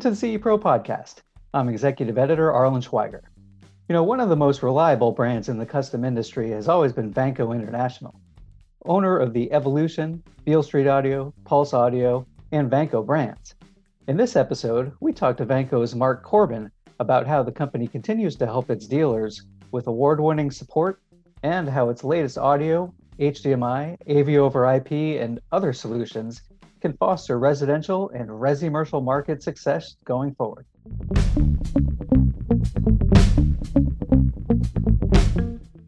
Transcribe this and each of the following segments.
Welcome to the CE Pro podcast. I'm executive editor Arlen Schweiger. You know, one of the most reliable brands in the custom industry has always been Vanco International. Owner of the Evolution, Beale Street Audio, Pulse Audio, and Vanco brands. In this episode, we talked to Vanco's Mark Corbin about how the company continues to help its dealers with award winning support and how its latest audio, HDMI, AV over IP, and other solutions can foster residential and resi-commercial market success going forward.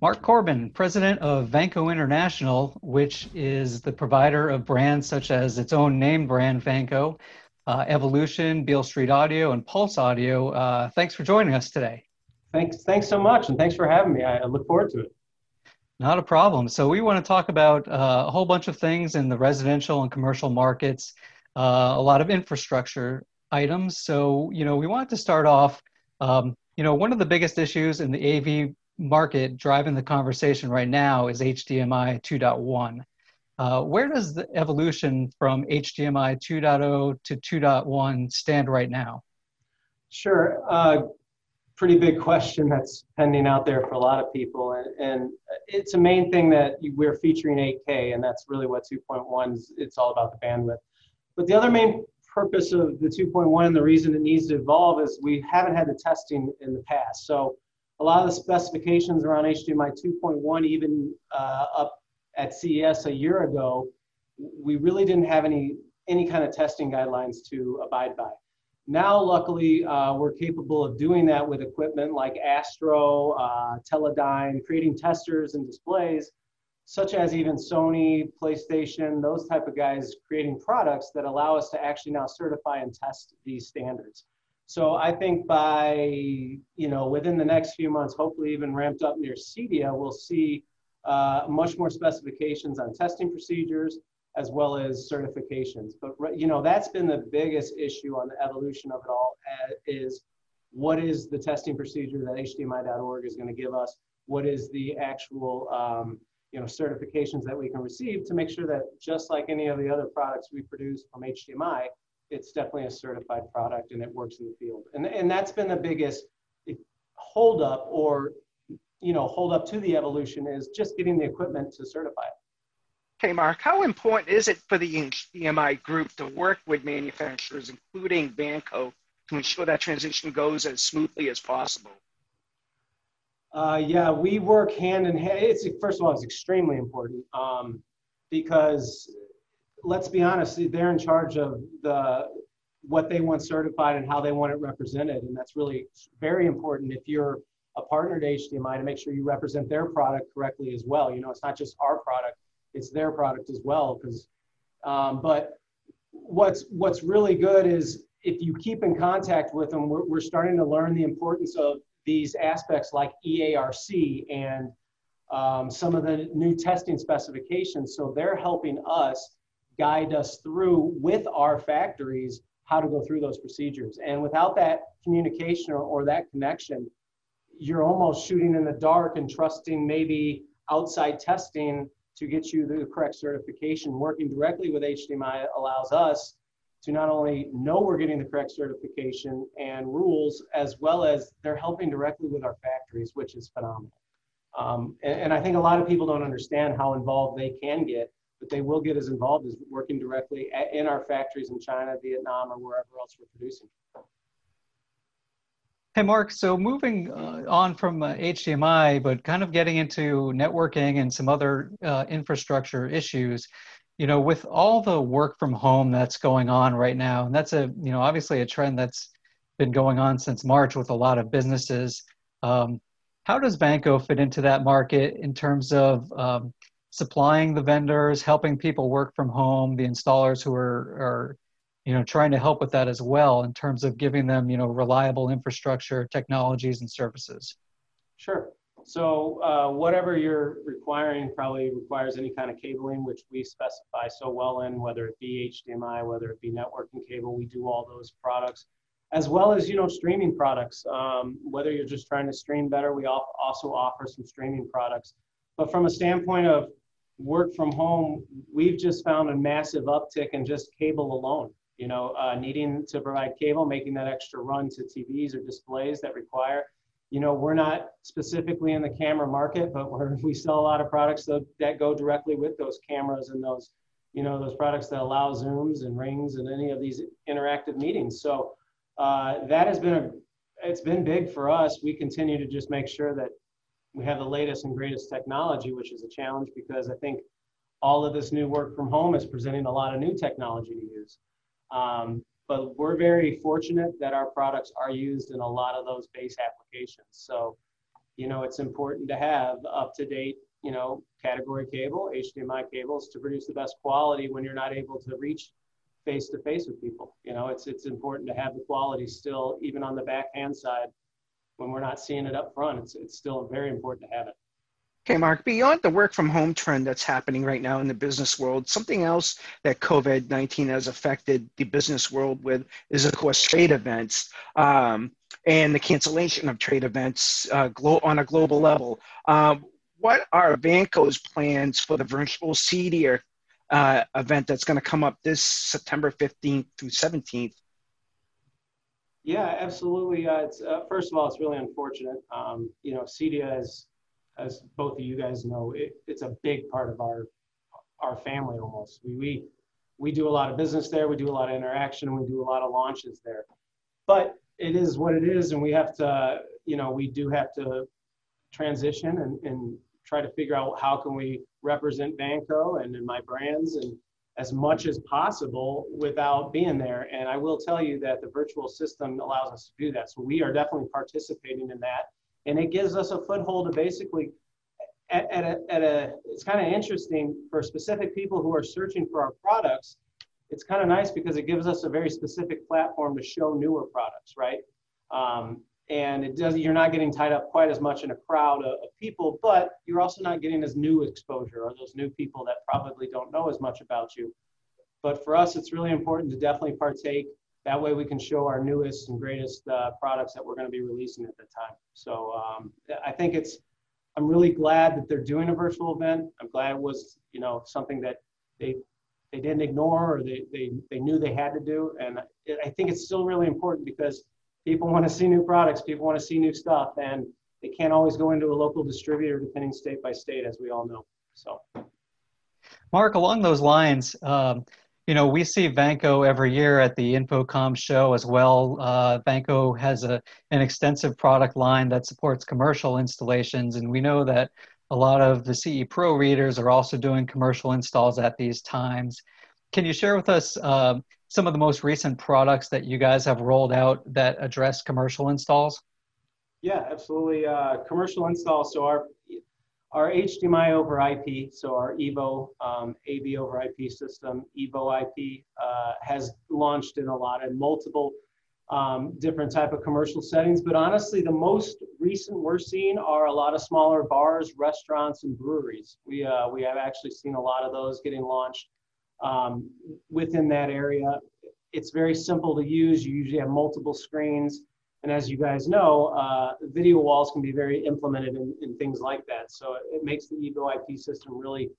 Mark Corbin, president of Vanco International, which is the provider of brands such as its own name brand, Vanco, uh, Evolution, Beale Street Audio, and Pulse Audio. Uh, thanks for joining us today. Thanks, thanks so much, and thanks for having me. I look forward to it. Not a problem. So we want to talk about uh, a whole bunch of things in the residential and commercial markets, uh, a lot of infrastructure items. So you know, we wanted to start off. Um, you know, one of the biggest issues in the AV market driving the conversation right now is HDMI 2.1. Uh, where does the evolution from HDMI 2.0 to 2.1 stand right now? Sure. Pretty big question that's pending out there for a lot of people. And, and it's a main thing that we're featuring 8K, and that's really what 2.1 is. It's all about the bandwidth. But the other main purpose of the 2.1 and the reason it needs to evolve is we haven't had the testing in the past. So a lot of the specifications around HDMI 2.1, even uh, up at CES a year ago, we really didn't have any any kind of testing guidelines to abide by. Now, luckily, uh, we're capable of doing that with equipment like Astro, uh, Teledyne, creating testers and displays, such as even Sony, PlayStation, those type of guys creating products that allow us to actually now certify and test these standards. So I think by, you know, within the next few months, hopefully even ramped up near CEDIA, we'll see uh, much more specifications on testing procedures, as well as certifications. But you know that's been the biggest issue on the evolution of it all uh, is what is the testing procedure that HDMI.org is going to give us? What is the actual um, you know certifications that we can receive to make sure that just like any of the other products we produce from HDMI, it's definitely a certified product and it works in the field. And and that's been the biggest hold up or you know hold up to the evolution is just getting the equipment to certify it. Okay, Mark, how important is it for the HDMI group to work with manufacturers, including Vanco, to ensure that transition goes as smoothly as possible? Uh, yeah, we work hand in hand. It's first of all, it's extremely important um, because let's be honest, they're in charge of the what they want certified and how they want it represented, and that's really very important. If you're a partner to HDMI, to make sure you represent their product correctly as well. You know, it's not just our product it's their product as well. Because, um, but what's what's really good is if you keep in contact with them, we're, we're starting to learn the importance of these aspects like EARC and um, some of the new testing specifications. So they're helping us guide us through with our factories how to go through those procedures. And without that communication or, or that connection, you're almost shooting in the dark and trusting maybe outside testing to get you the correct certification. Working directly with HDMI allows us to not only know we're getting the correct certification and rules, as well as they're helping directly with our factories, which is phenomenal. Um, and, and, I think a lot of people don't understand how involved they can get, but they will get as involved as working directly at, in our factories in China, Vietnam, or wherever else we're producing. Hey, Mark. So moving uh, on from uh, HDMI, but kind of getting into networking and some other uh, infrastructure issues, you know, with all the work from home that's going on right now, and that's a, you know, obviously a trend that's been going on since March with a lot of businesses. Um, how does Vanco fit into that market in terms of um, supplying the vendors, helping people work from home, the installers who are, are you know trying to help with that as well in terms of giving them you know reliable infrastructure technologies and services. Sure. So uh, whatever you're requiring probably requires any kind of cabling which we specify so well in whether it be hdmi whether it be networking cable we do all those products as well as you know streaming products. Um, whether you're just trying to stream better we also offer some streaming products. But from a standpoint of work from home we've just found a massive uptick in just cable alone You know, uh, needing to provide cable, making that extra run to TVs or displays that require. You know, we're not specifically in the camera market, but we sell a lot of products that, that go directly with those cameras and those, you know, those products that allow Zooms and Rings and any of these interactive meetings. So uh, that has been a, it's been big for us. We continue to just make sure that we have the latest and greatest technology, which is a challenge because I think all of this new work from home is presenting a lot of new technology to use. Um, but we're very fortunate that our products are used in a lot of those base applications. So, you know, it's important to have up to date, you know, category cable, HDMI cables to produce the best quality when you're not able to reach face to face with people. You know, it's it's important to have the quality still, even on the backhand side, when we're not seeing it up front. It's it's still very important to have it. Okay, Mark, beyond the work from home trend that's happening right now in the business world, something else that COVID 19 has affected the business world with is, of course, trade events um, and the cancellation of trade events uh, glo- on a global level. Um, what are Vanco's plans for the virtual CEDIA uh, event that's going to come up this September 15th through 17th? Yeah, absolutely. Uh, it's, uh, first of all, it's really unfortunate. Um, you know, CEDIA is as both of you guys know, it, it's a big part of our our family almost. We, we we do a lot of business there. We do a lot of interaction. We do a lot of launches there. But it is what it is, and we have to, you know, we do have to transition and, and try to figure out how can we represent Vanco and, and my brands and as much as possible without being there. And I will tell you that the virtual system allows us to do that. So we are definitely participating in that and it gives us a foothold to basically at, at, a, at a it's kind of interesting for specific people who are searching for our products it's kind of nice because it gives us a very specific platform to show newer products right? Um, and it does you're not getting tied up quite as much in a crowd of, of people but you're also not getting as new exposure or those new people that probably don't know as much about you. But for us it's really important to definitely partake that way we can show our newest and greatest uh, products that we're going to be releasing at the time. So um, I think it's, I'm really glad that they're doing a virtual event. I'm glad it was, you know, something that they they didn't ignore or they, they, they knew they had to do. And I think it's still really important because people want to see new products, people want to see new stuff, and they can't always go into a local distributor depending state by state, as we all know. So, Mark, along those lines, um, you know, we see Vanco every year at the InfoComm show as well. Uh, Vanco has a, an extensive product line that supports commercial installations, and we know that a lot of the CE Pro readers are also doing commercial installs at these times. Can you share with us uh, some of the most recent products that you guys have rolled out that address commercial installs? Yeah, absolutely. Uh, commercial installs. So our our HDMI over IP, so our Evo um, AV over IP system, Evo IP, uh, has launched in a lot of multiple um, different type of commercial settings. But honestly, the most recent we're seeing are a lot of smaller bars, restaurants, and breweries. We uh, we have actually seen a lot of those getting launched um, within that area. It's very simple to use. You usually have multiple screens. And as you guys know, uh, video walls can be very implemented in, in, things like that. So it makes the Evo IP system really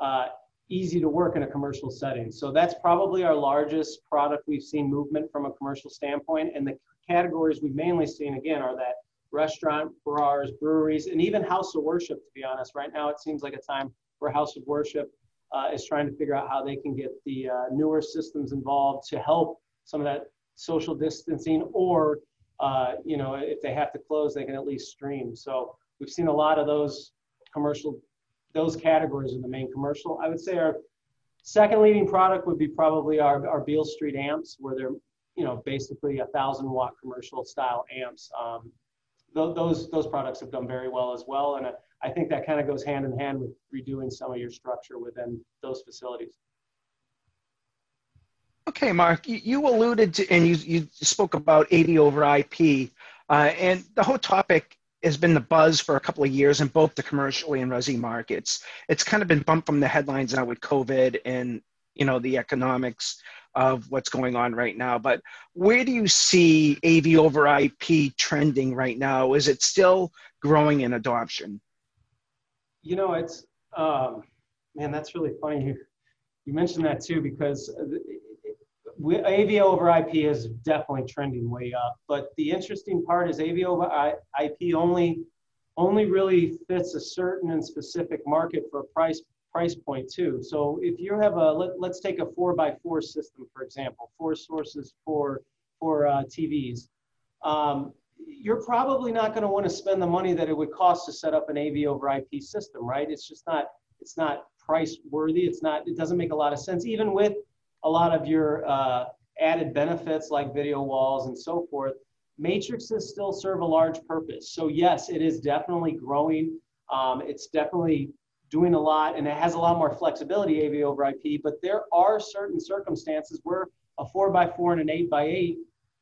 uh, easy to work in a commercial setting. So that's probably our largest product we've seen movement from a commercial standpoint. And the categories we've mainly seen, again, are that restaurant, bars, breweries, and even house of worship, to be honest. Right now, it seems like a time where house of worship uh, is trying to figure out how they can get the uh, newer systems involved to help some of that social distancing or uh, you know, if they have to close, they can at least stream. So we've seen a lot of those commercial, those categories in the main commercial. I would say our second leading product would be probably our, our Beale Street amps, where they're, you know, basically a thousand watt commercial style amps. Um, th- those those products have done very well as well, and I think that kind of goes hand in hand with redoing some of your structure within those facilities. Okay, Mark, you, alluded to, and you, you spoke about AV over IP, uh, and the whole topic has been the buzz for a couple of years in both the commercially and resi markets. It's kind of been bumped from the headlines now with COVID and you know the economics of what's going on right now. But where do you see AV over IP trending right now? Is it still growing in adoption? You know, it's um, man, that's really funny. You you mentioned that too because we, AV over IP is definitely trending way up. But the interesting part is AV over IP only only really fits a certain and specific market for a price price point too. So if you have a let, let's take a four by four system for example, four sources for for uh, TVs. Um, you're probably not going to want to spend the money that it would cost to set up an AV over IP system, right? It's just not it's not price worthy. It's not it doesn't make a lot of sense even with a lot of your uh, added benefits like video walls and so forth, matrices still serve a large purpose. So yes, it is definitely growing. Um, it's definitely doing a lot and it has a lot more flexibility AV over IP, but there are certain circumstances where a four by four and an eight by eight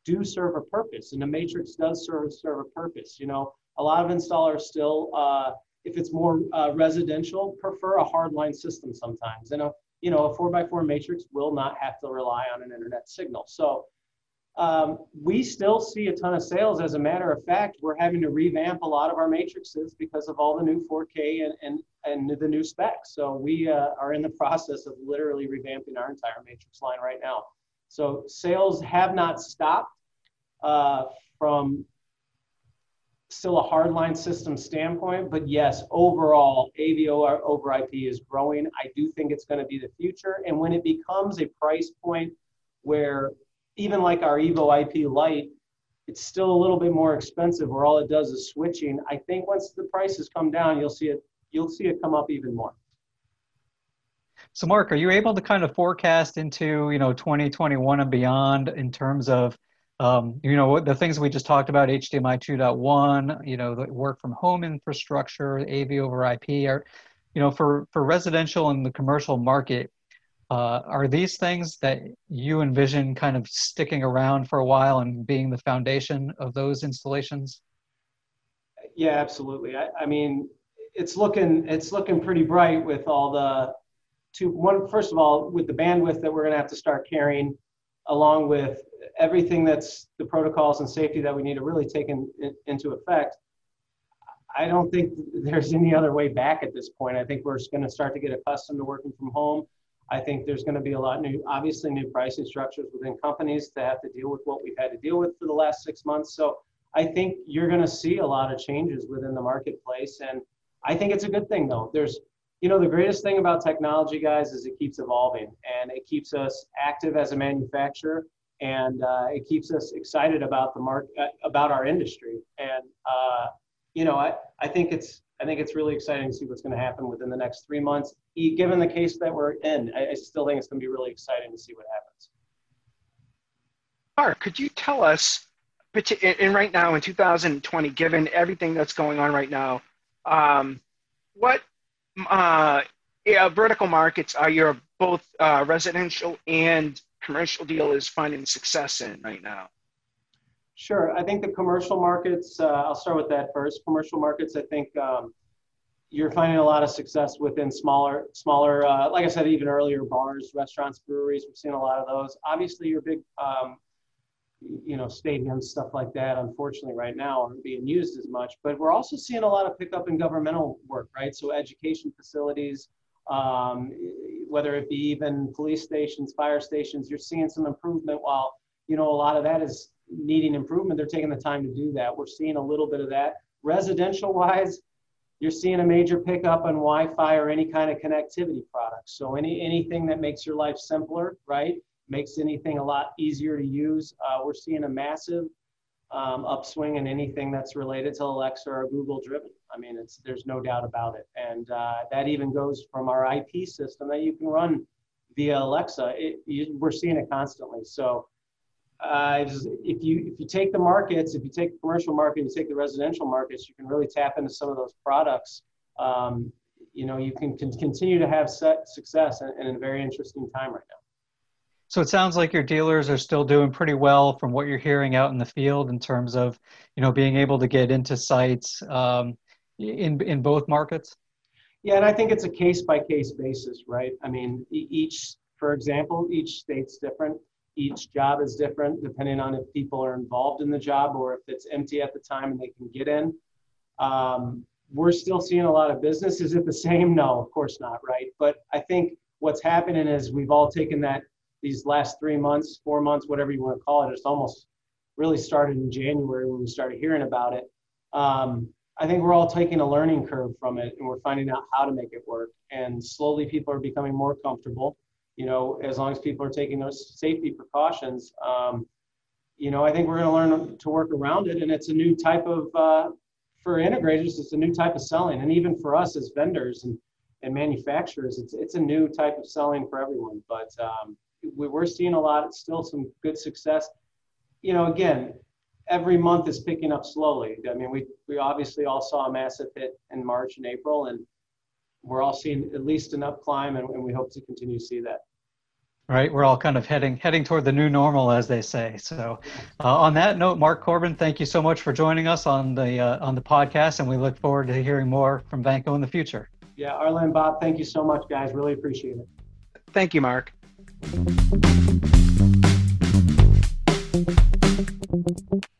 do serve a purpose and the matrix does serve, serve a purpose. You know, a lot of installers still, uh, if it's more uh, residential, prefer a hardline system sometimes. And a you know, a four by four matrix will not have to rely on an internet signal. So um, we still see a ton of sales. As a matter of fact, we're having to revamp a lot of our matrices because of all the new 4K and, and, and the new specs. So we uh, are in the process of literally revamping our entire matrix line right now. So sales have not stopped uh, from still a hardline system standpoint, but yes, overall, AVO over IP is growing. I do think it's going to be the future. And when it becomes a price point where even like our Evo IP Lite, it's still a little bit more expensive where all it does is switching. I think once the prices come down, you'll see it you'll see it come up even more. So Mark, are you able to kind of forecast into, you know, 2021 and beyond in terms of um, you know, the things we just talked about, HDMI 2.1, you know, the work from home infrastructure, AV over IP are, you know, for, for residential and the commercial market, uh, are these things that you envision kind of sticking around for a while and being the foundation of those installations? Yeah, absolutely. I, I mean, it's looking it's looking pretty bright with all the two one first of all with the bandwidth that we're going to have to start carrying along with everything that's the protocols and safety that we need to really take in, in, into effect, I don't think there's any other way back at this point. I think we're going to start to get accustomed to working from home. I think there's going to be a lot new, obviously new pricing structures within companies to have to deal with what we've had to deal with for the last six months. So I think you're going to see a lot of changes within the marketplace. And I think it's a good thing though. There's, you know, the greatest thing about technology guys is it keeps evolving and it keeps us active as a manufacturer and uh, it keeps us excited about the market, uh, about our industry. And uh, you know, I, I think it's I think it's really exciting to see what's going to happen within the next three months. Given the case that we're in, I, I still think it's going to be really exciting to see what happens. Mark, could you tell us, and right now in 2020, given everything that's going on right now, um, what uh, yeah, vertical markets are your both uh, residential and commercial deal is finding success in right now? Sure. I think the commercial markets, uh, I'll start with that first. Commercial markets, I think um, you're finding a lot of success within smaller, smaller, uh, like I said, even earlier, bars, restaurants, breweries. We've seen a lot of those. Obviously, your big, um, you know, stadiums, stuff like that, unfortunately, right now aren't being used as much. But we're also seeing a lot of pickup in governmental work, right? So education facilities, um, whether it be even police stations, fire stations, you're seeing some improvement while, you know, a lot of that is needing improvement. They're taking the time to do that. We're seeing a little bit of that. Residential wise, you're seeing a major pickup on Wi-Fi or any kind of connectivity products. So any anything that makes your life simpler, right? Makes anything a lot easier to use. Uh, we're seeing a massive um, upswing in anything that's related to Alexa or Google driven. I mean, it's there's no doubt about it, and uh, that even goes from our IP system that you can run via Alexa. It, you, we're seeing it constantly. So, uh, if you if you take the markets, if you take the commercial market, you take the residential markets, you can really tap into some of those products. Um, you know, you can, can continue to have set success in, in a very interesting time right now. So it sounds like your dealers are still doing pretty well from what you're hearing out in the field in terms of, you know, being able to get into sites um, in in both markets. Yeah, and I think it's a case by case basis, right? I mean, each, for example, each state's different. Each job is different depending on if people are involved in the job or if it's empty at the time and they can get in. Um, we're still seeing a lot of business. Is it the same? No, of course not, right? But I think what's happening is we've all taken that these last three months, four months, whatever you want to call it, it's almost really started in January when we started hearing about it. Um, I think we're all taking a learning curve from it and we're finding out how to make it work. And slowly people are becoming more comfortable, you know, as long as people are taking those safety precautions. Um, you know, I think we're going to learn to work around it. And it's a new type of, uh, for integrators, it's a new type of selling. And even for us as vendors and, and manufacturers, it's, it's a new type of selling for everyone. But um, we, we're seeing a lot, it's still some good success. You know, again, every month is picking up slowly. I mean, we, we obviously all saw a massive hit in March and April, and we're all seeing at least an up climb, and, and we hope to continue to see that. Right, we're all kind of heading heading toward the new normal, as they say. So, uh, on that note, Mark Corbin, thank you so much for joining us on the uh, on the podcast, and we look forward to hearing more from Vanco in the future. Yeah, Arlen, Bob, thank you so much, guys. Really appreciate it. Thank you, Mark. Thank you.